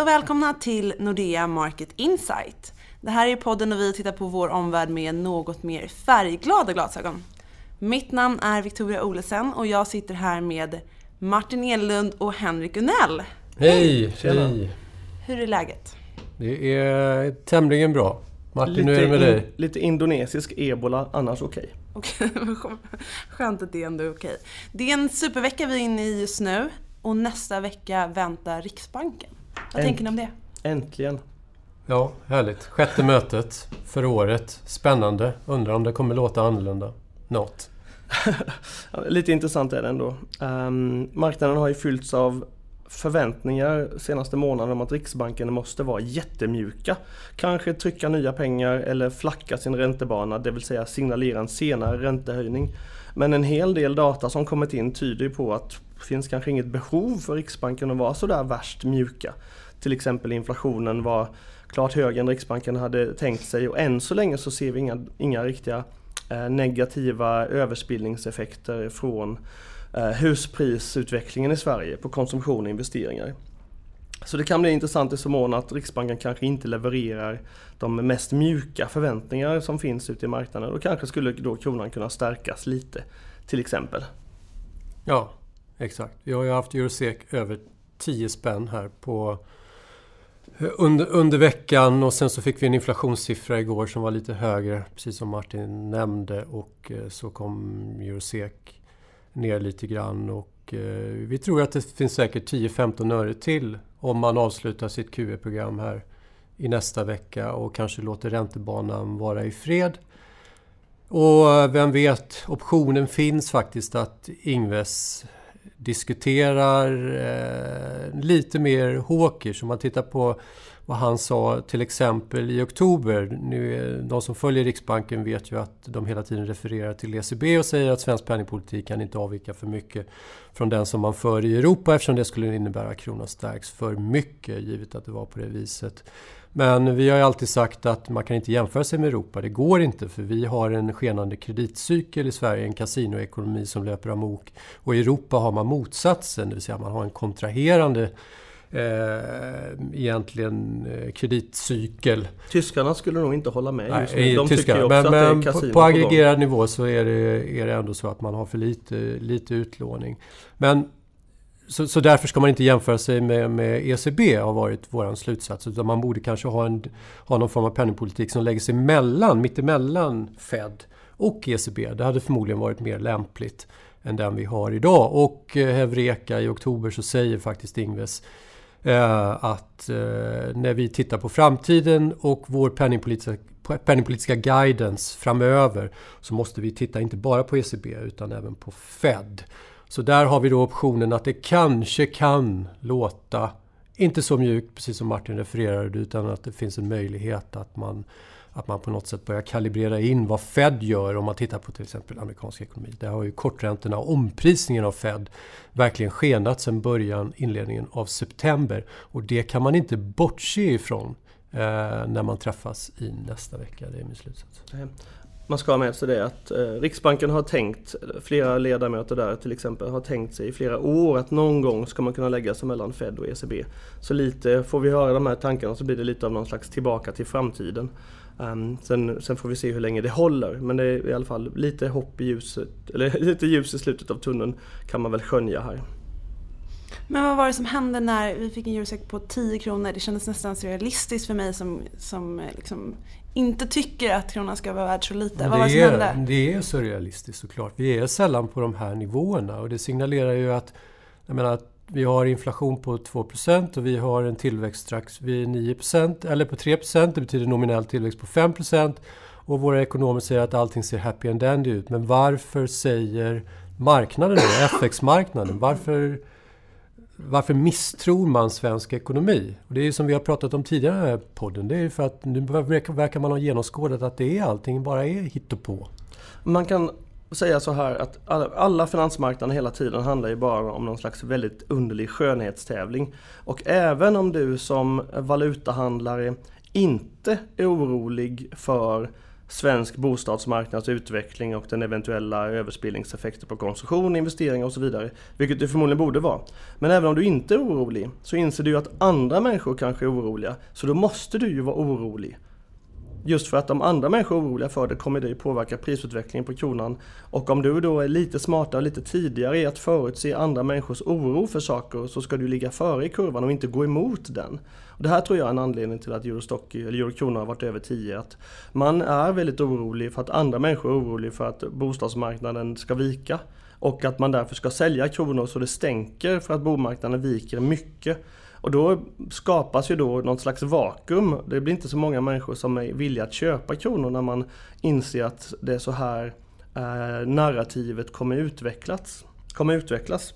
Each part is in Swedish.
och välkomna till Nordea Market Insight. Det här är podden och vi tittar på vår omvärld med något mer färgglada glasögon. Mitt namn är Victoria Olesen och jag sitter här med Martin Enlund och Henrik Unell. Hej! Hej! Hur är läget? Det är tämligen bra. Martin, lite hur är det med dig? lite indonesisk ebola, annars okej. Okay. Skönt att det ändå är okej. Det är en supervecka vi är inne i just nu och nästa vecka väntar Riksbanken. Vad Änt tänker ni om det? Äntligen! Ja, härligt. Sjätte mötet för året. Spännande. Undrar om det kommer låta annorlunda. Något. Lite intressant är det ändå. Um, marknaden har ju fyllts av förväntningar senaste månaden om att Riksbanken måste vara jättemjuka. Kanske trycka nya pengar eller flacka sin räntebana, det vill säga signalera en senare räntehöjning. Men en hel del data som kommit in tyder på att det finns kanske inget behov för Riksbanken att vara sådär värst mjuka. Till exempel inflationen var klart högre än Riksbanken hade tänkt sig och än så länge så ser vi inga, inga riktiga eh, negativa överspillningseffekter från eh, husprisutvecklingen i Sverige på konsumtion och investeringar. Så det kan bli intressant i så mån att Riksbanken kanske inte levererar de mest mjuka förväntningar som finns ute i marknaden. Och kanske skulle då kronan kunna stärkas lite, till exempel. Ja, exakt. Vi har ju haft Eurosec över 10 spänn här på under, under veckan och sen så fick vi en inflationssiffra igår som var lite högre, precis som Martin nämnde. Och eh, så kom Eurosec ner lite grann. Och Eh, vi tror att det finns säkert 10-15 öre till om man avslutar sitt QE-program här i nästa vecka och kanske låter räntebanan vara i fred. Och eh, vem vet, optionen finns faktiskt att Ingves diskuterar eh, lite mer hawkish. Om man tittar på vad han sa till exempel i oktober. Nu, de som följer Riksbanken vet ju att de hela tiden refererar till ECB och säger att svensk penningpolitik kan inte avvika för mycket från den som man för i Europa eftersom det skulle innebära att kronan stärks för mycket givet att det var på det viset. Men vi har ju alltid sagt att man kan inte jämföra sig med Europa. Det går inte för vi har en skenande kreditcykel i Sverige, en kasinoekonomi som löper amok. Och i Europa har man motsatsen, det vill säga man har en kontraherande eh, egentligen eh, kreditcykel. Tyskarna skulle nog inte hålla med just nu. De tycker också men, att det är på, på aggregerad nivå så är det, är det ändå så att man har för lite, lite utlåning. Men så, så därför ska man inte jämföra sig med, med ECB har varit vår slutsats. Utan man borde kanske ha, en, ha någon form av penningpolitik som lägger sig mellan, mittemellan Fed och ECB. Det hade förmodligen varit mer lämpligt än den vi har idag. Och eh, Hevreka i oktober så säger faktiskt Ingves eh, Eh, att eh, när vi tittar på framtiden och vår penningpolitiska, penningpolitiska guidance framöver så måste vi titta inte bara på ECB utan även på Fed. Så där har vi då optionen att det kanske kan låta, inte så mjukt precis som Martin refererade, utan att det finns en möjlighet att man, att man på något sätt börjar kalibrera in vad Fed gör om man tittar på till exempel amerikansk ekonomi. Där har ju korträntorna och omprisningen av Fed verkligen skenat sedan början, inledningen av september. Och det kan man inte bortse ifrån eh, när man träffas i nästa vecka. Det är min slutsats man ska ha med sig det att eh, Riksbanken har tänkt, flera ledamöter där till exempel, har tänkt sig i flera år att någon gång ska man kunna lägga sig mellan Fed och ECB. Så lite, får vi höra de här tankarna så blir det lite av någon slags tillbaka till framtiden. Um, sen, sen, får vi se hur länge det håller men det är i alla fall lite hopp i ljuset, eller lite ljus i slutet av tunneln kan man väl skönja här. Men vad var det som hände när vi fick en Eurosec på 10 kronor? Det kändes nästan surrealistiskt för mig som, som eh, liksom inte tycker att kronan ska vara värd så lite. Det vad var det som är, hände? Det är surrealistiskt såklart. Vi är sällan på de här nivåerna och det signalerar ju att jag menar, vi har inflation på 2% och vi har en tillväxt strax vid 9% eller på 3% Det betyder nominell tillväxt på 5% och våra ekonomer säger att allting ser happy and dandy ut. Men varför säger marknaden då, FX-marknaden, varför varför misstror man svensk ekonomi? Och det är ju som vi har pratat om tidigare i den här podden. Det är ju för att nu verkar man ha genomskådat att det är allting bara är hittepå. Man kan säga så här att alla finansmarknader hela tiden handlar ju bara om någon slags väldigt underlig skönhetstävling. Och även om du som valutahandlare inte är orolig för svensk bostadsmarknads utveckling och den eventuella överspillningseffekten på konsumtion, investeringar och så vidare. Vilket du förmodligen borde vara. Men även om du inte är orolig så inser du att andra människor kanske är oroliga. Så då måste du ju vara orolig. Just för att om andra människor är oroliga för det kommer det påverka prisutvecklingen på kronan. Och om du då är lite smartare och lite tidigare i att förutse andra människors oro för saker så ska du ligga före i kurvan och inte gå emot den. Och det här tror jag är en anledning till att Eurostock, eller Eurokrona har varit över 10. Att man är väldigt orolig för att andra människor är oroliga för att bostadsmarknaden ska vika. Och att man därför ska sälja kronor så det stänker för att bomarknaden viker mycket. Och då skapas ju då något slags vakuum. Det blir inte så många människor som är villiga att köpa kronor när man inser att det är så här eh, narrativet kommer utvecklas. Kommer utvecklas.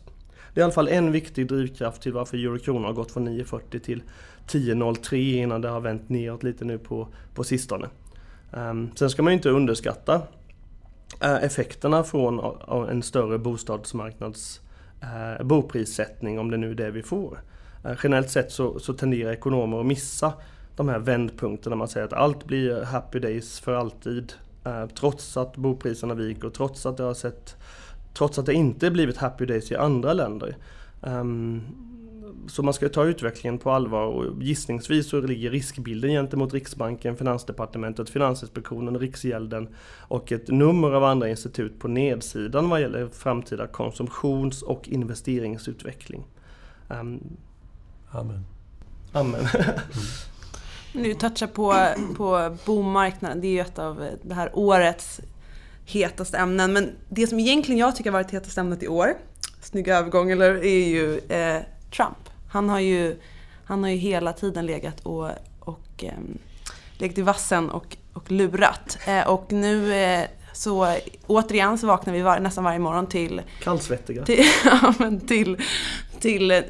Det är i alla fall en viktig drivkraft till varför eurokrona har gått från 9,40 till 10,03 innan det har vänt neråt lite nu på, på sistone. Um, sen ska man ju inte underskatta uh, effekterna från uh, en större bostadsmarknads uh, boprissättning om det nu är det vi får. Eh, generellt sett så, så tenderar ekonomer att missa de här vändpunkterna. Man säger att allt blir happy days för alltid. Eh, trots att bopriserna viker och trots att det har sett Trots att det inte blivit happy days i andra länder. Um, så man ska ta utvecklingen på allvar och gissningsvis så ligger riskbilden gentemot Riksbanken, Finansdepartementet, Finansinspektionen, Riksgälden och ett nummer av andra institut på nedsidan vad gäller framtida konsumtions och investeringsutveckling. Ehm, Amen. Amen. Du touchar på, på boommarknaden, det är ju ett av det här årets hetaste ämnen. Men det som egentligen jag tycker har varit hetaste ämnet i år, snygg övergång eller, är ju eh, Trump. Han har ju, han har ju hela tiden legat och, och eh, legat i vassen och, och lurat. Eh, och nu eh, så återigen så vaknar vi var, nästan varje morgon till Kallsvettiga. Till, ja, till, till eh,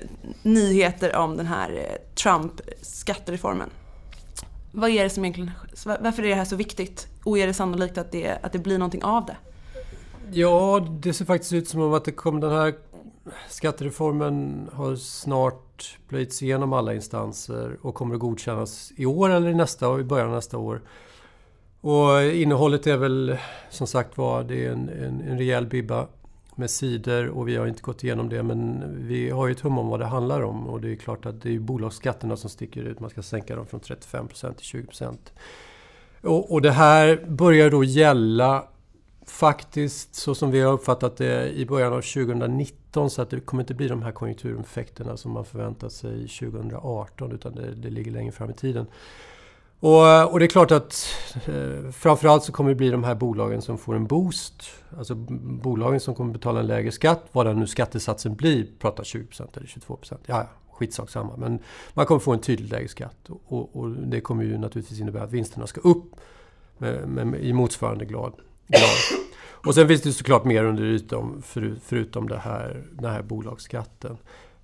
nyheter om den här eh, Trump-skattereformen. Vad är det som egentligen, varför är det här så viktigt? Och är det sannolikt att det, att det blir någonting av det? Ja, det ser faktiskt ut som att det kom, den här skattereformen har snart plöjts igenom alla instanser och kommer att godkännas i år eller i nästa i början av nästa år. Och innehållet är väl som sagt var, det är en, en, en rejäl bibba med sidor och vi har inte gått igenom det men vi har ju ett hum om vad det handlar om och det är klart att det är bolagsskatterna som sticker ut. Man ska sänka dem från 35% till 20%. Och, och det här börjar då gälla faktiskt så som vi har uppfattat det i början av 2019 så att det kommer inte bli de här konjunktureffekterna som man förväntat sig 2018 utan det, det ligger längre fram i tiden. Och, och, det är klart att eh, framförallt så kommer det bli de här bolagen som får en boost. Alltså bolagen som kommer betala en lägre skatt, vad den nu skattesatsen blir, pratar 20% eller 22%. Ja, skitsak samma. Men man kommer få en tydligt lägre skatt. Och, och, det kommer ju naturligtvis innebära att vinsterna ska upp med, med, i motsvarande grad. Och sen finns det såklart mer under ytan för, förutom det här, den här bolagsskatten.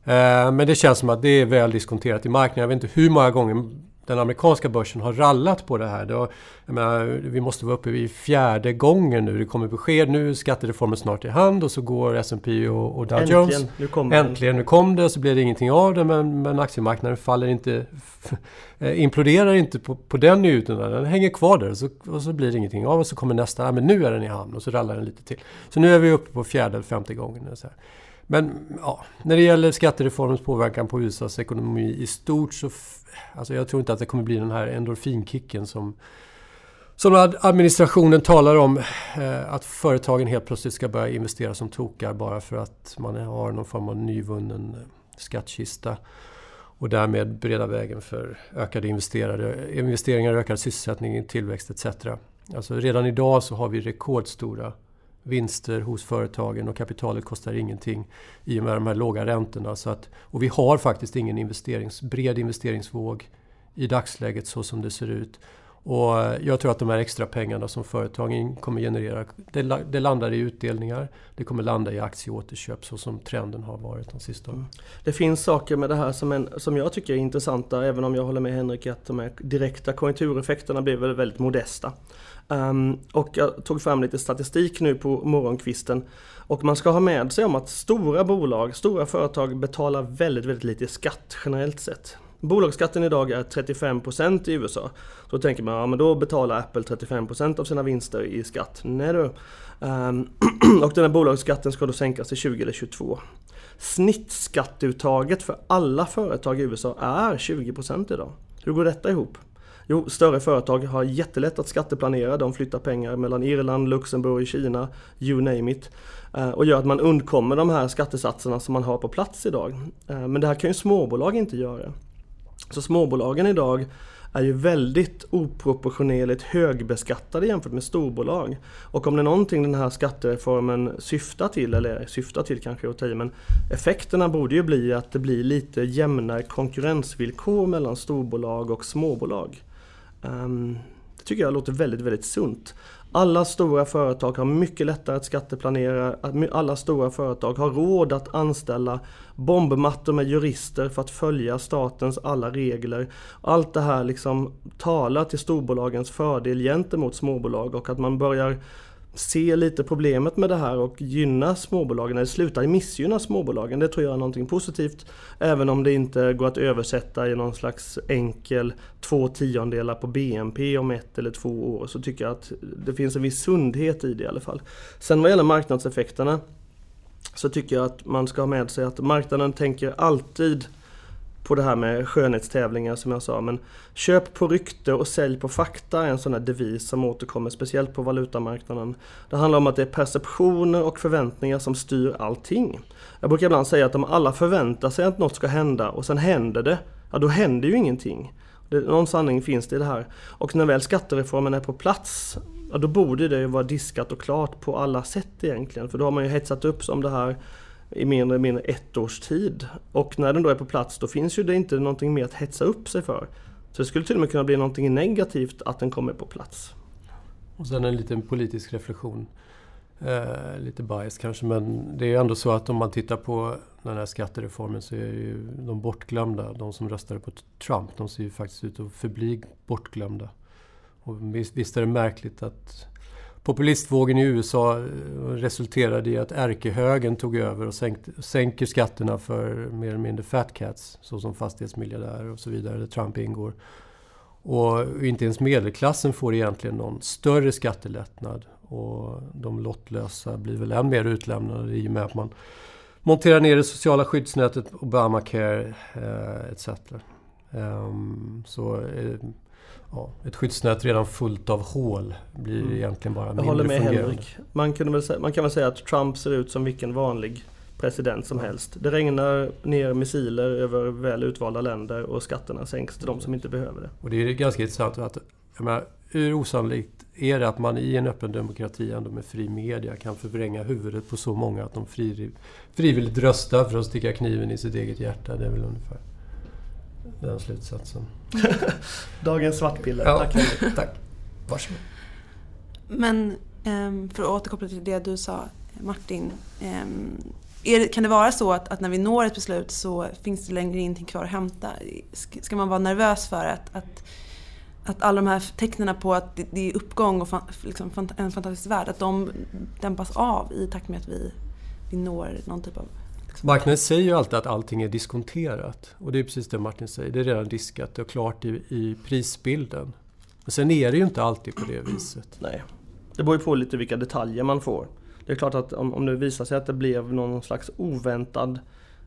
Eh, men det känns som att det är väl diskonterat i marknaden. Jag vet inte hur många gånger den amerikanska börsen har rallat på det här. Det har, menar, vi måste vara uppe vid fjärde gången nu. Det kommer besked nu, skattereformen snart i hand och så går S&P och, och Dow Äntligen, Jones. Nu kom Äntligen, nu kom det och så blir det ingenting av det men, men aktiemarknaden faller inte, eh, imploderar inte på, på den newton. Den hänger kvar där och så, och så blir det ingenting av och så kommer nästa, men nu är den i hamn och så rallar den lite till. Så nu är vi uppe på fjärde eller femte gången. Så här. Men ja, när det gäller skattereformens påverkan på USAs ekonomi i stort så Alltså jag tror inte att det kommer bli den här endorfinkicken som som administrationen talar om eh, att företagen helt plötsligt ska börja investera som tokar bara för att man har någon form av nyvunnen eh, skattkista och därmed bereda vägen för ökade investeringar, ökad sysselsättning, tillväxt etc. Alltså redan idag så har vi rekordstora vinster hos företagen och kapitalet kostar ingenting i och med de här låga räntorna. Så att, och vi har faktiskt ingen investerings, bred investeringsvåg i dagsläget så som det ser ut. Och jag tror att de här extra pengarna som företagen kommer generera, det, det, landar i utdelningar. Det kommer landa i aktieåterköp så som trenden har varit de sista åren. Mm. Det finns saker med det här som, en, som jag tycker är intressanta, även om jag håller med Henrik att de här direkta konjunktureffekterna blir väldigt modesta. Um, och jag tog fram lite statistik nu på morgonkvisten. Och man ska ha med sig om att stora bolag, stora företag betalar väldigt, väldigt lite skatt generellt sett. Bolagsskatten idag är 35% i USA. Då tänker man, ja men då betalar Apple 35% av sina vinster i skatt. Nej du. Um, ehm, och den här bolagsskatten ska då sänkas till 20 eller 22. Snittskatteuttaget för alla företag i USA är 20% idag. Hur går detta ihop? Jo, större företag har jättelätt att skatteplanera. De flyttar pengar mellan Irland, Luxemburg, Kina, you name it. Eh, och gör att man undkommer de här skattesatserna som man har på plats idag. Eh, men det här kan ju småbolag inte göra. Så småbolagen idag är ju väldigt oproportionerligt högbeskattade jämfört med storbolag. Och om det är någonting den här skattereformen syftar till, eller syftar till kanske att ta i, men effekterna borde ju bli att det blir lite jämnare konkurrensvillkor mellan storbolag och småbolag. Ehm, det tycker jag låter väldigt, väldigt sunt. Alla stora företag har mycket lättare att skatteplanera. Alla stora företag har råd att anställa bombmattor med jurister för att följa statens alla regler. Allt det här liksom talar till storbolagens fördel gentemot småbolag och att man börjar se lite problemet med det här och gynna småbolagen, eller sluta missgynna småbolagen. Det tror jag är någonting positivt. Även om det inte går att översätta i någon slags enkel två tiondelar på BNP om ett eller två år så tycker jag att det finns en viss sundhet i det i alla fall. Sen vad gäller marknadseffekterna så tycker jag att man ska ha med sig att marknaden tänker alltid på det här med skönhetstävlingar som jag sa. Men köp på rykte och sälj på fakta är en sån här devis som återkommer speciellt på valutamarknaden. Det handlar om att det är perceptioner och förväntningar som styr allting. Jag brukar ibland säga att om alla förväntar sig att något ska hända och sen händer det, ja då händer ju ingenting. Det, någon sanning finns det i det här. Och när väl skattereformen är på plats, ja då borde det ju vara diskat och klart på alla sätt egentligen. För då har man ju hetsat upp om det här i mindre än mindre ett års tid. Och när den då är på plats då finns ju det inte någonting mer att hetsa upp sig för. Så det skulle till och med kunna bli någonting negativt att den kommer på plats. Och sen en liten politisk reflektion. Eh, lite bias kanske men det är ändå så att om man tittar på den här skattereformen så är ju de bortglömda, de som röstade på Trump, de ser ju faktiskt ut att förbli bortglömda. Och visst, visst är det märkligt att populistvågen i USA eh, resulterade i att ärkehögen tog över och sänkte, sänker skatterna för mer eller mindre fat cats, såsom fastighetsmiljardärer och så vidare, där Trump ingår. Och inte ens medelklassen får egentligen någon större skattelättnad. Och de lottlösa blir väl än mer utlämnade i och med att man monterar ner det sociala skyddsnätet, Obamacare eh, etc. Um, ehm, så eh, ja, ett skyddsnät redan fullt av hål blir mm. egentligen bara mindre Jag håller med fungerande. Henrik. Man, kunde väl man kan väl säga att Trump ser ut som vilken vanlig president som helst. Det regnar ner missiler över väl utvalda länder och skatterna sänks till de som inte behöver det. Och det är ganska intressant att jag menar, hur osannolikt är det att man i en öppen demokrati ändå med fri media kan förvränga huvudet på så många att de frivilligt röstar för att sticka kniven i sitt eget hjärta. Det är väl ungefär den slutsatsen. Dagens svartpiller. Ja, tack. tack. Varsågod. Men um, för att återkoppla till det du sa Martin. Det, kan det vara så att, att, när vi når ett beslut så finns det längre ingenting kvar att hämta? Ska man vara nervös för att, att, att alla de här tecknen på att det, det är uppgång och fan, liksom, en fantastisk värld, att de dämpas av i takt med att vi, vi når någon typ av Marknaden säger ju alltid att allting är diskonterat. Och det är precis det Martin säger. Det är redan diskat och klart i, i prisbilden. Men sen är det ju inte alltid på det viset. Nej. Det beror ju på lite vilka detaljer man får. Det är klart att om, om det visar sig att det blev någon slags oväntad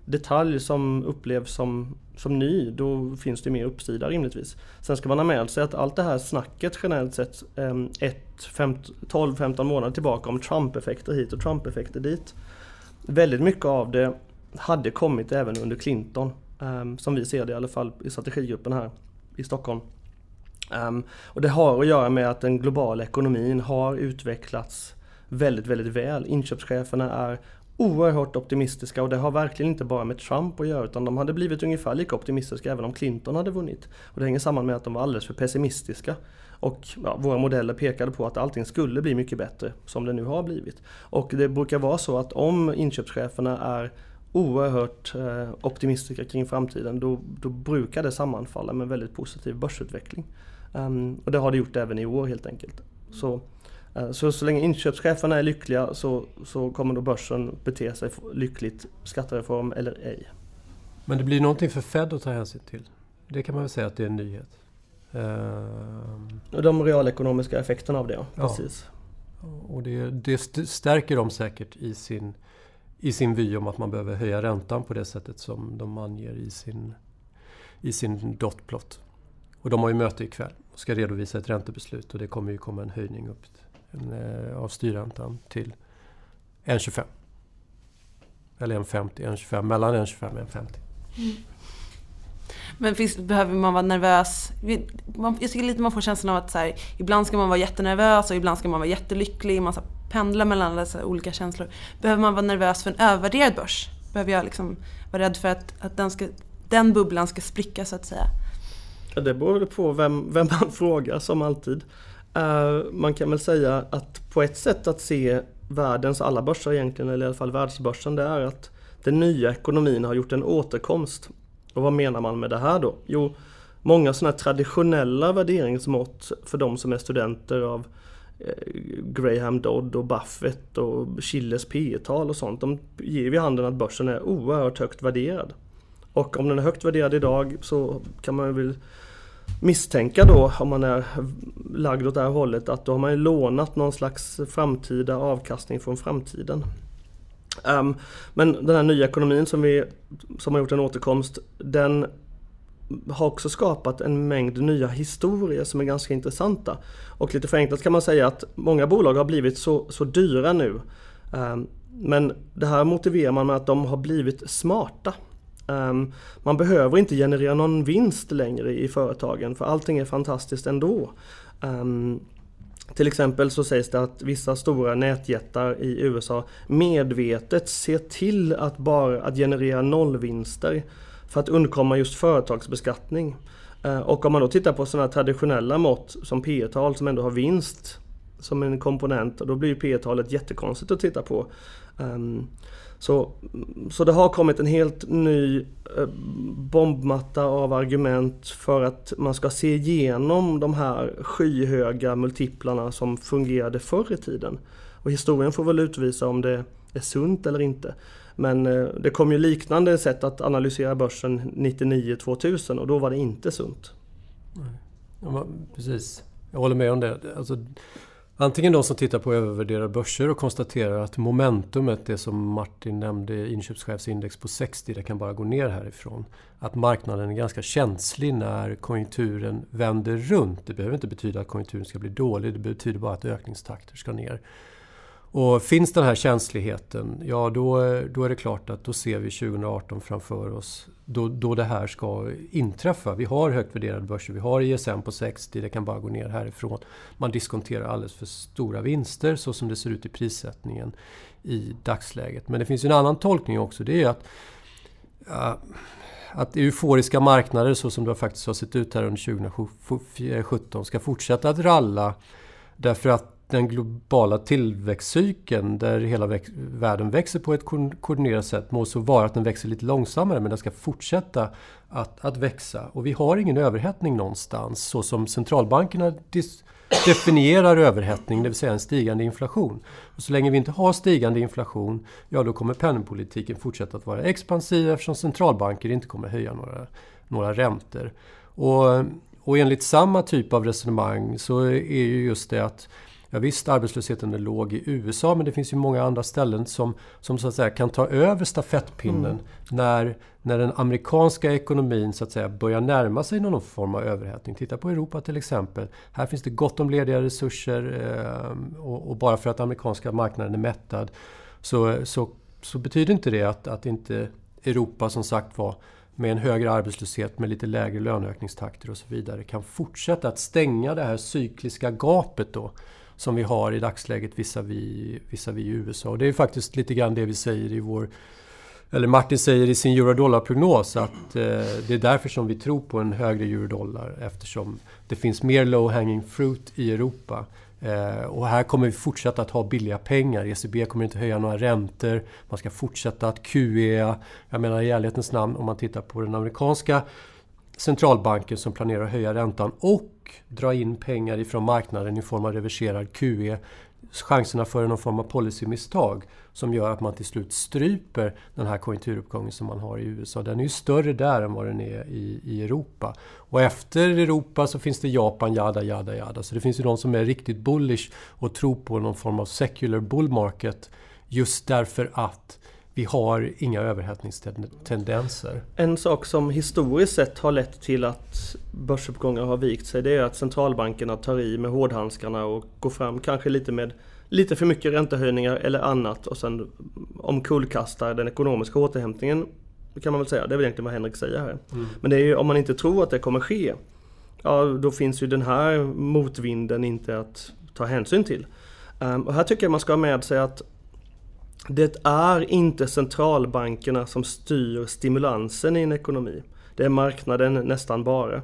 detalj som upplevs som, som ny, då finns det mer uppsida rimligtvis. Sen ska man ha med sig att allt det här snacket generellt sett 12-15 månader tillbaka om Trump-effekter hit och Trump-effekter dit väldigt mycket av det hade kommit även under Clinton. Um, som vi ser det i alla fall i strategigruppen här i Stockholm. Um, och det har att göra med att den globala ekonomin har utvecklats väldigt, väldigt väl. Inköpscheferna är oerhört optimistiska och det har verkligen inte bara med Trump att göra utan de hade blivit ungefär lika optimistiska även om Clinton hade vunnit. Och det hänger samman med att de var alldeles för pessimistiska. Och ja, våra modeller pekade på att allting skulle bli mycket bättre som det nu har blivit. Och det brukar vara så att om inköpscheferna är oerhört eh, optimistiska kring framtiden då, då brukar det sammanfalla med väldigt positiv börsutveckling. Um, och det har det gjort även i år helt enkelt. Så, uh, så, så länge inköpscheferna är lyckliga så, så kommer då börsen bete sig lyckligt, skattereform eller ej. Men det blir någonting för Fed att ta hänsyn till? det kan man väl säga att det är en nyhet. Ehm. Och de realekonomiska effekterna av det, ja. Precis. Och det, det stärker dem säkert i sin, i sin vy om att man behöver höja räntan på det sättet som de anger i sin, i sin dotplot. Och de har ju möte ikväll och ska redovisa ett räntebeslut och det kommer ju komma en höjning upp en, eh, av styrräntan till 1,25. Eller 1,50, 1,25, mellan 1,25 och 1,50. Mm. Men finns, behöver man vara nervös? jag tycker lite man får känslan av att så här, ibland ska man vara jättenervös och ibland ska man vara jättelycklig. Man pendlar mellan alla olika känslor. Behöver man vara nervös för en övervärderad börs? Behöver jag liksom vara rädd för att, att den, ska, den bubblan ska spricka så att säga? Ja, det beror på vem, vem man frågar som alltid. Uh, man kan väl säga att på ett sätt att se världens alla börser egentligen, eller i alla fall världsbörsen, det är att den nya ekonomin har gjort en återkomst. Och vad menar man med det här då? Jo, många sådana traditionella värderingsmått för de som är studenter av eh, Graham Dodd och Buffett och Chilles P tal och sånt. De ger vid handen att börsen är oerhört högt värderad. Och om den är högt värderad idag så kan man väl misstänka då, om man är lagd åt det här hållet, att då har man ju lånat någon slags framtida avkastning från framtiden. Um, men den här nya ekonomin som, vi, som har gjort en återkomst, den har också skapat en mängd nya historier som är ganska intressanta. Och lite förenklat kan man säga att många bolag har blivit så, så dyra nu. Um, men det här motiverar man med att de har blivit smarta. Um, man behöver inte generera någon vinst längre i företagen för allting är fantastiskt ändå. Um, till exempel så sägs det att vissa stora nätjättar i USA medvetet ser till att bara att generera nollvinster för att undkomma just företagsbeskattning. Eh, och om man då tittar på sådana traditionella mått som P tal som ändå har vinst som en komponent, då blir P talet jättekonstigt att titta på. Ehm, så, så det har kommit en helt ny eh, bombmatta av argument för att man ska se igenom de här skyhöga multiplarna som fungerade förr i tiden. Och historien får väl utvisa om det är sunt eller inte. Men eh, det kom ju liknande sätt att analysera börsen 99-2000 och då var det inte sunt. Ja, precis, jag håller med om det. Alltså, Antingen de som tittar på övervärderade börser och konstaterar att momentumet, det som Martin nämnde, inköpschefsindex på 60, det kan bara gå ner härifrån. Att marknaden är ganska känslig när konjunkturen vänder runt. Det behöver inte betyda att konjunkturen ska bli dålig, det betyder bara att ökningstakter ska ner. Och finns den här känsligheten, ja då, då är det klart att då ser vi 2018 framför oss då, då det här ska inträffa. Vi har högt värderade börser, vi har ISM på 60, det kan bara gå ner härifrån. Man diskonterar alldeles för stora vinster så som det ser ut i prissättningen i dagsläget. Men det finns en annan tolkning också, det är att uh, att euforiska marknader så som det faktiskt har sett ut här under 2017 ska fortsätta att ralla därför att den globala tillväxtcykeln där hela väx världen växer på ett koordinerat sätt må så vara att den växer lite långsammare men den ska fortsätta att, att växa. Och vi har ingen överhettning någonstans så som centralbankerna definierar överhettning, det vill säga en stigande inflation. Och så länge vi inte har stigande inflation, ja då kommer penningpolitiken fortsätta att vara expansiv eftersom centralbanker inte kommer höja några, några räntor. Och, och enligt samma typ av resonemang så är ju just det att Ja, visst, arbetslösheten är låg i USA men det finns ju många andra ställen som, som så att säga kan ta över stafettpinnen mm. när, när den amerikanska ekonomin så att säga börjar närma sig någon form av överhettning. Titta på Europa till exempel. Här finns det gott om lediga resurser eh, och, och, bara för att amerikanska marknaden är mättad så, så, så betyder inte det att, att inte Europa som sagt var med en högre arbetslöshet, med lite lägre löneökningstakter och så vidare kan fortsätta att stänga det här cykliska gapet då som vi har i dagsläget visavi, visavi USA. Och det är faktiskt lite grann det vi säger i vår eller Martin säger i sin eurodollarprognos att eh, det är därför som vi tror på en högre eurodollar eftersom det finns mer low hanging fruit i Europa. Eh, och här kommer vi fortsätta att ha billiga pengar. ECB kommer inte höja några räntor. Man ska fortsätta att QE. Jag menar i ärlighetens namn om man tittar på den amerikanska centralbanken som planerar att höja räntan och dra in pengar ifrån marknaden i form av reverserad QE chanserna för någon form av policymisstag som gör att man till slut stryper den här konjunkturuppgången som man har i USA. Den är ju större där än vad den är i, i Europa. Och efter Europa så finns det Japan, jada, jada, jada. Så det finns ju de som är riktigt bullish och tror på någon form av secular bull market just därför att vi har inga överhettningstendenser. En sak som historiskt sett har lett till att börsuppgångar har vikt sig det är att centralbankerna tar i med hårdhandskarna och går fram kanske lite med lite för mycket räntehöjningar eller annat och sen omkullkastar den ekonomiska återhämtningen kan man väl säga. Det är väl egentligen vad Henrik säger här. Mm. Men det är ju om man inte tror att det kommer ske Ja, då finns ju den här motvinden inte att ta hänsyn till. Um, och här tycker jag man ska ha med sig att det är inte centralbankerna som styr stimulansen i en ekonomi. Det är marknaden nästan bara.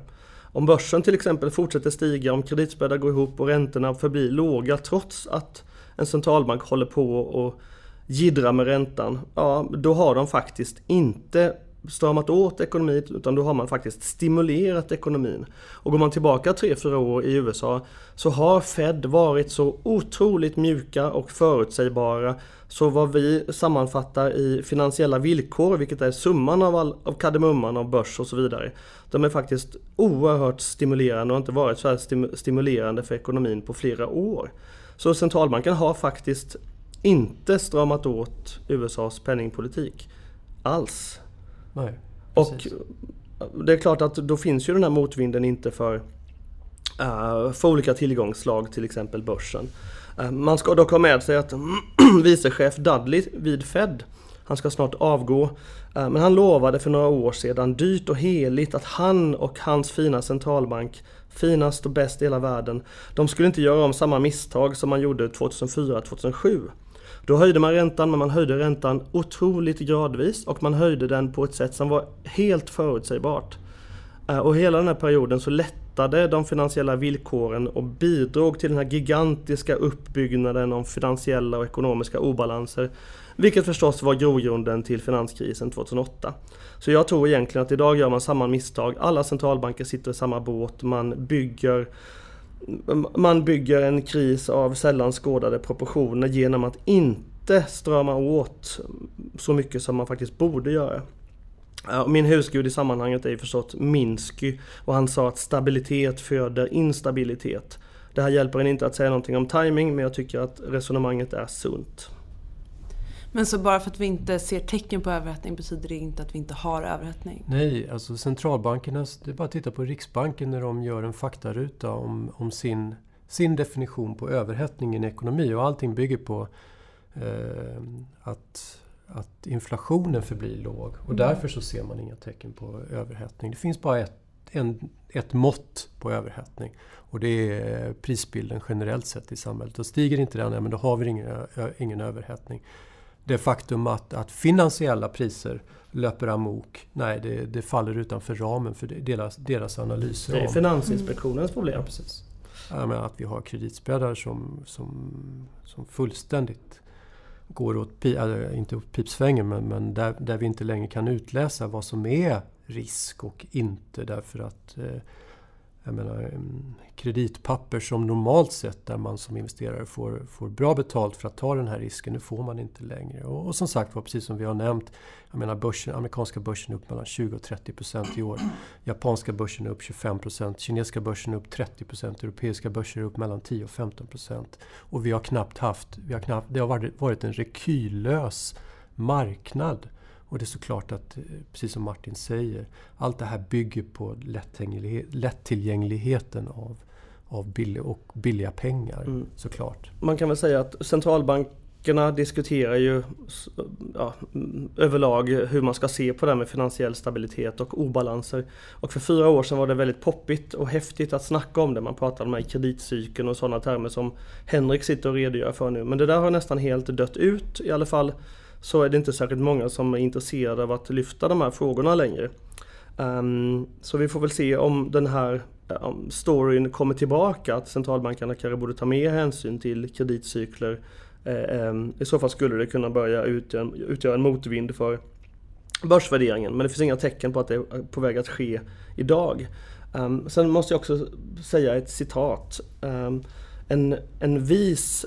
Om börsen till exempel fortsätter stiga, om kreditspreadar går ihop och räntorna förblir låga trots att en centralbank håller på och gidra med räntan, ja då har de faktiskt inte stramat åt ekonomin utan då har man faktiskt stimulerat ekonomin. Och går man tillbaka 3-4 år i USA så har Fed varit så otroligt mjuka och förutsägbara så vad vi sammanfattar i finansiella villkor, vilket är summan av, all, av kardemumman av börs och så vidare. De är faktiskt oerhört stimulerande och har inte varit så här stimulerande för ekonomin på flera år. Så centralbanken har faktiskt inte stramat åt USAs penningpolitik alls. Nej, och det är klart att då finns ju den här motvinden inte för, uh, för olika tillgångsslag, till exempel börsen. Uh, man ska dock ha med sig att vicechef Dudley vid Fed, han ska snart avgå, uh, men han lovade för några år sedan dyrt och heligt att han och hans fina centralbank finast och bäst i hela världen. De skulle inte göra om samma misstag som man gjorde 2004-2007. Då höjde man räntan, men man höjde räntan otroligt gradvis och man höjde den på ett sätt som var helt förutsägbart. Eh, och hela den här perioden så lättade de finansiella villkoren och bidrog till den här gigantiska uppbyggnaden av finansiella och ekonomiska obalanser. Vilket förstås var grogrunden till finanskrisen 2008. Så jag tror egentligen att idag gör man samma misstag. Alla centralbanker sitter i samma båt. Man bygger man bygger en kris av sällan skådade proportioner genom att inte strama åt så mycket som man faktiskt borde göra. Min husgud i sammanhanget är förstås Minsky och han sa att stabilitet föder instabilitet. Det här hjälper en inte att säga någonting om timing men jag tycker att resonemanget är sunt. Men så bara för att vi inte ser tecken på överhettning betyder det inte att vi inte har överhettning? Nej, alltså centralbankerna, det är bara att titta på Riksbanken när de gör en faktaruta om, om sin, sin definition på överhettning i en ekonomi. Och allting bygger på eh, att, att inflationen förblir låg. Och mm. därför så ser man inga tecken på överhettning. Det finns bara ett, en, ett mått på överhettning. Och det är prisbilden generellt sett i samhället. Och stiger inte den, ja, men då har vi ingen, ingen överhettning det faktum att, att finansiella priser löper amok, nej det, det faller utanför ramen för deras, deras analyser. Det är Finansinspektionens problem. Ja, precis. Menar att vi har kreditspreadar som, som, som fullständigt går åt, inte åt pipsvängen, men, men där, där vi inte längre kan utläsa vad som är risk och inte därför att eh, jag menar, kreditpapper som normalt sett där man som investerare får, får bra betalt för att ta den här risken, nu får man inte längre. Och, och som sagt var, precis som vi har nämnt, jag menar börsen, amerikanska börsen är upp mellan 20 och 30 procent i år. Japanska börsen är upp 25 procent, kinesiska börsen är upp 30 procent, europeiska börser är upp mellan 10 och 15 procent. Och vi har knappt haft, vi har knappt, det har varit, varit en rekyllös marknad och det är såklart att, eh, precis som Martin säger, allt det här bygger på lättillgängligheten av, av billig och billiga pengar mm. såklart. Man kan väl säga att centralbankerna diskuterar ju ja, överlag hur man ska se på det här med finansiell stabilitet och obalanser. Och för fyra år sedan var det väldigt poppigt och häftigt att snacka om det. Man pratade om kreditcykeln och sådana termer som Henrik sitter och redogör för nu. Men det där har nästan helt dött ut i alla fall så är det inte särskilt många som är intresserade av att lyfta de här frågorna längre. Um, så vi får väl se om den här um, storyn kommer tillbaka, att centralbankerna kanske borde ta mer hänsyn till kreditcykler. Uh, um, I så fall skulle det kunna börja utgöra, utgöra en motvind för börsvärderingen, men det finns inga tecken på att det är på väg att ske idag. Um, sen måste jag också säga ett citat. Um, en, en vis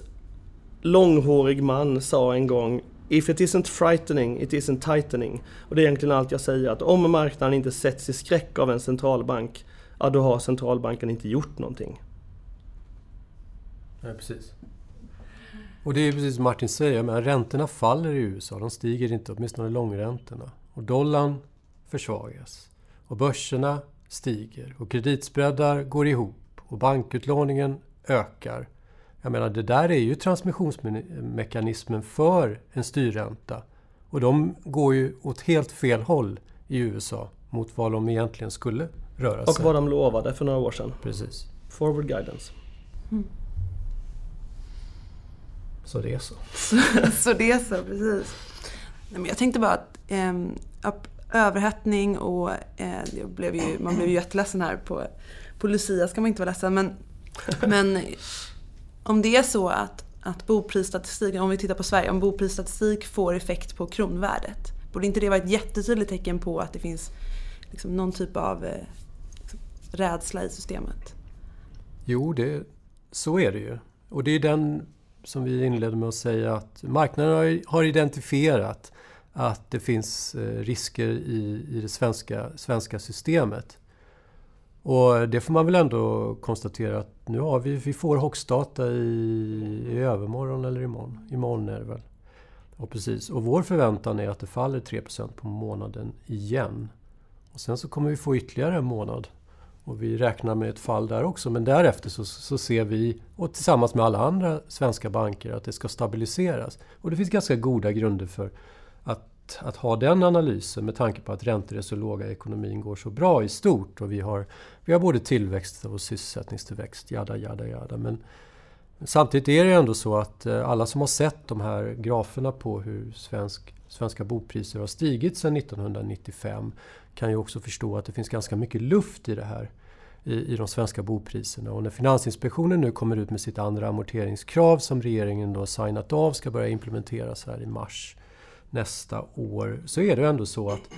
långhårig man sa en gång If it isn't frightening, it isn't tightening. Och det är egentligen allt jag säger, att om marknaden inte sätts i skräck av en centralbank, ja då har centralbanken inte gjort någonting. Nej, precis. Och det är precis som Martin säger, men räntorna faller i USA. De stiger inte, åtminstone långräntorna. Och dollarn försvagas. Och börserna stiger. Och kreditspreadar går ihop. Och bankutlåningen ökar. Jag menar, det där är ju transmissionsmekanismen för en styrränta. Och de går ju åt helt fel håll i USA mot vad de egentligen skulle röra sig. Och vad de lovade för några år sedan. Precis. Forward guidance. Mm. Så det är så. så det är så, precis. Nej, men jag tänkte bara att eh, överhettning och eh, blev ju, man blev ju jätteledsen här på, på Lucia ska man inte vara ledsen men, men om det är så att, att boprisstatistik, om vi tittar på Sverige, om boprisstatistik får effekt på kronvärdet. Borde inte det vara ett jättetydligt tecken på att det finns liksom, någon typ av eh, liksom, rädsla i systemet? Jo, det, så är det ju. Och det är den som vi inledde med att säga att marknaden har identifierat att det finns eh, risker i, i det svenska, svenska systemet. Och det får man väl ändå konstatera att nu har vi, vi får hoxdata i, i övermorgon eller imorgon. Imorgon är det väl. Och precis. Och vår förväntan är att det faller 3% på månaden igen. Och sen så kommer vi få ytterligare en månad och vi räknar med ett fall där också. Men därefter så, så ser vi, och tillsammans med alla andra svenska banker, att det ska stabiliseras. Och det finns ganska goda grunder för att, att ha den analysen med tanke på att räntor är så låga, ekonomin går så bra i stort och vi har, vi har både tillväxt och sysselsättningstillväxt, jada, jada, jada. Men samtidigt är det ändå så att eh, alla som har sett de här graferna på hur svensk, svenska bopriser har stigit sedan 1995 kan ju också förstå att det finns ganska mycket luft i det här i, i de svenska bopriserna. Och när Finansinspektionen nu kommer ut med sitt andra amorteringskrav som regeringen då signat av ska börja implementeras här i mars nästa år så är det ändå så att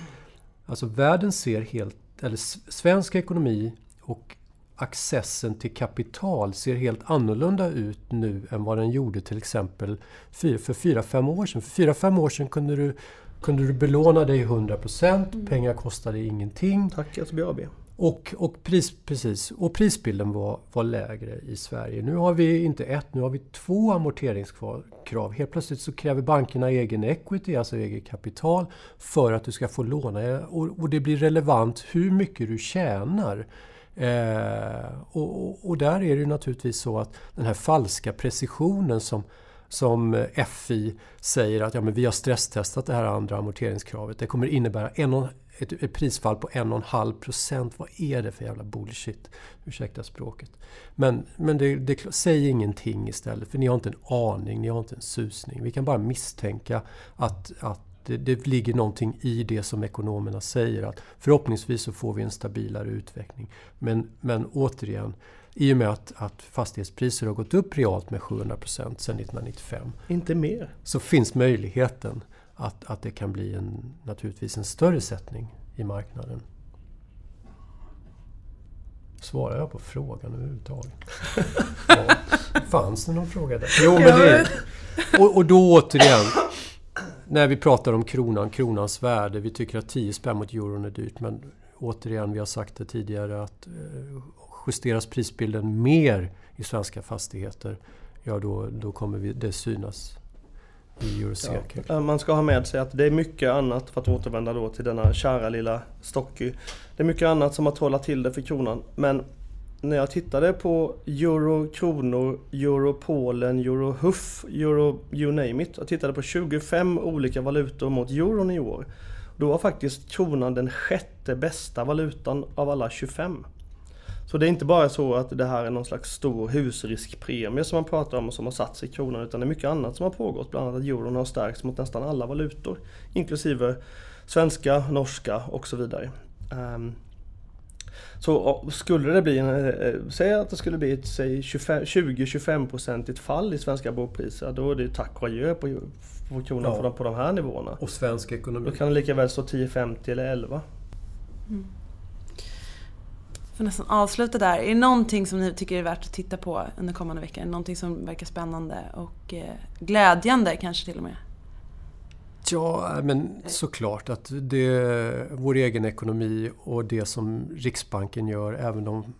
alltså världen ser helt, eller svensk ekonomi och accessen till kapital ser helt annorlunda ut nu än vad den gjorde till exempel för 4-5 år sedan. För 4-5 år sedan kunde du, kunde du belåna dig 100%, mm. pengar kostade ingenting. Tack SBAB. Och, och, pris, precis, och prisbilden var, var lägre i Sverige. Nu har vi inte ett, nu har vi två amorteringskrav. Helt plötsligt så kräver bankerna egen equity, alltså eget kapital, för att du ska få låna. Och, och det blir relevant hur mycket du tjänar. Eh, och, och, och, där är det naturligtvis så att den här falska precisionen som, som FI säger att ja, men vi har stresstestat det här andra amorteringskravet. Det kommer innebära en ett, ett prisfall på 1,5 procent. Vad är det för jävla bullshit? Ursäkta språket. Men, men det, det, säg ingenting istället, för ni har inte en aning, ni har inte en susning. Vi kan bara misstänka att, att det, det ligger någonting i det som ekonomerna säger. att Förhoppningsvis så får vi en stabilare utveckling. Men, men återigen, i och med att, att fastighetspriser har gått upp realt med 700 procent sedan 1995. Inte mer. Så finns möjligheten att, att det kan bli en, naturligtvis en större sättning i marknaden. Svarar jag på frågan överhuvudtaget? ja. Fanns det någon fråga där? Jo, men det, och, och då återigen, när vi pratar om kronan, kronans värde. Vi tycker att 10 spänn mot euron är dyrt. Men återigen, vi har sagt det tidigare att eh, justeras prisbilden mer i svenska fastigheter, ja då, då kommer vi, det synas. Ja, man ska ha med sig att det är mycket annat, för att återvända då till denna kära lilla Stocky. Det är mycket annat som har trollat till det för kronan. Men när jag tittade på euro, kronor, euro, Polen, euro, huff, euro, you name it. Jag tittade på 25 olika valutor mot euron i år. Då var faktiskt kronan den sjätte bästa valutan av alla 25. Så det är inte bara så att det här är någon slags stor husriskpremie som man pratar om och som har satt sig i kronan utan det är mycket annat som har pågått. Bland annat att euron har stärkts mot nästan alla valutor. Inklusive svenska, norska och så vidare. Um, så skulle det bli, en, eh, säg att det skulle bli ett 20-25% fall i svenska bopriser, då är det tack och adjö på, på kronan ja. på, de, på de här nivåerna. Och svensk ekonomi. Då kan det lika väl stå 10-50 eller 11. Mm får nästan avsluta där. Är det någonting som ni tycker är värt att titta på under kommande vecka? Är det Någonting som verkar spännande och eh, glädjande kanske till och med? Ja, eh, men såklart att det, vår egen ekonomi och det som Riksbanken gör, även om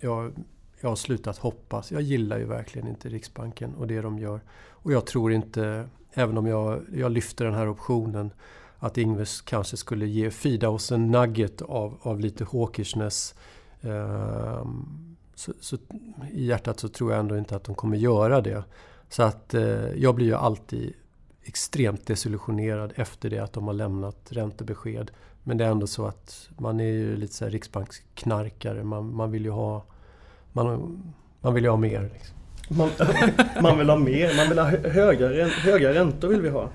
jag, jag har slutat hoppas. Jag gillar ju verkligen inte Riksbanken och det de gör. Och jag tror inte, även om jag, jag lyfter den här optionen, att Ingves kanske skulle ge Fida oss en nugget av, av lite hawkishness. Um, så, så, I hjärtat så tror jag ändå inte att de kommer göra det. Så att eh, jag blir ju alltid extremt desillusionerad efter det att de har lämnat räntebesked. Men det är ändå så att man är ju lite så här riksbanksknarkare. Man, man vill ju ha, man, man vill ju ha mer. Liksom. Man, man vill ha mer, man vill ha höga, höga räntor vill vi ha.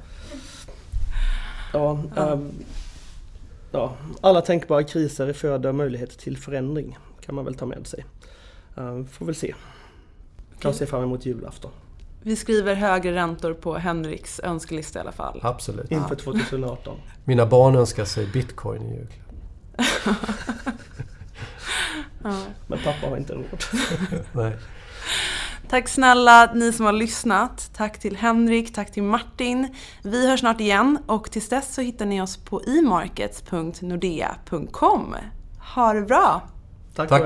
Ja, ja. Ähm, ja, alla tänkbara kriser föder möjlighet till förändring kan man väl ta med sig. Äh, får väl se. Kan se fram emot julafton. Vi skriver högre räntor på Henriks önskelista i alla fall. Absolut. Inför 2018. Mina barn önskar sig bitcoin i julklapp. ja. Men pappa har inte råd. Nej. Tack snälla ni som har lyssnat. Tack till Henrik, tack till Martin. Vi hörs snart igen och tills dess så hittar ni oss på emarkets.nordea.com. Ha det bra! Tack, tack.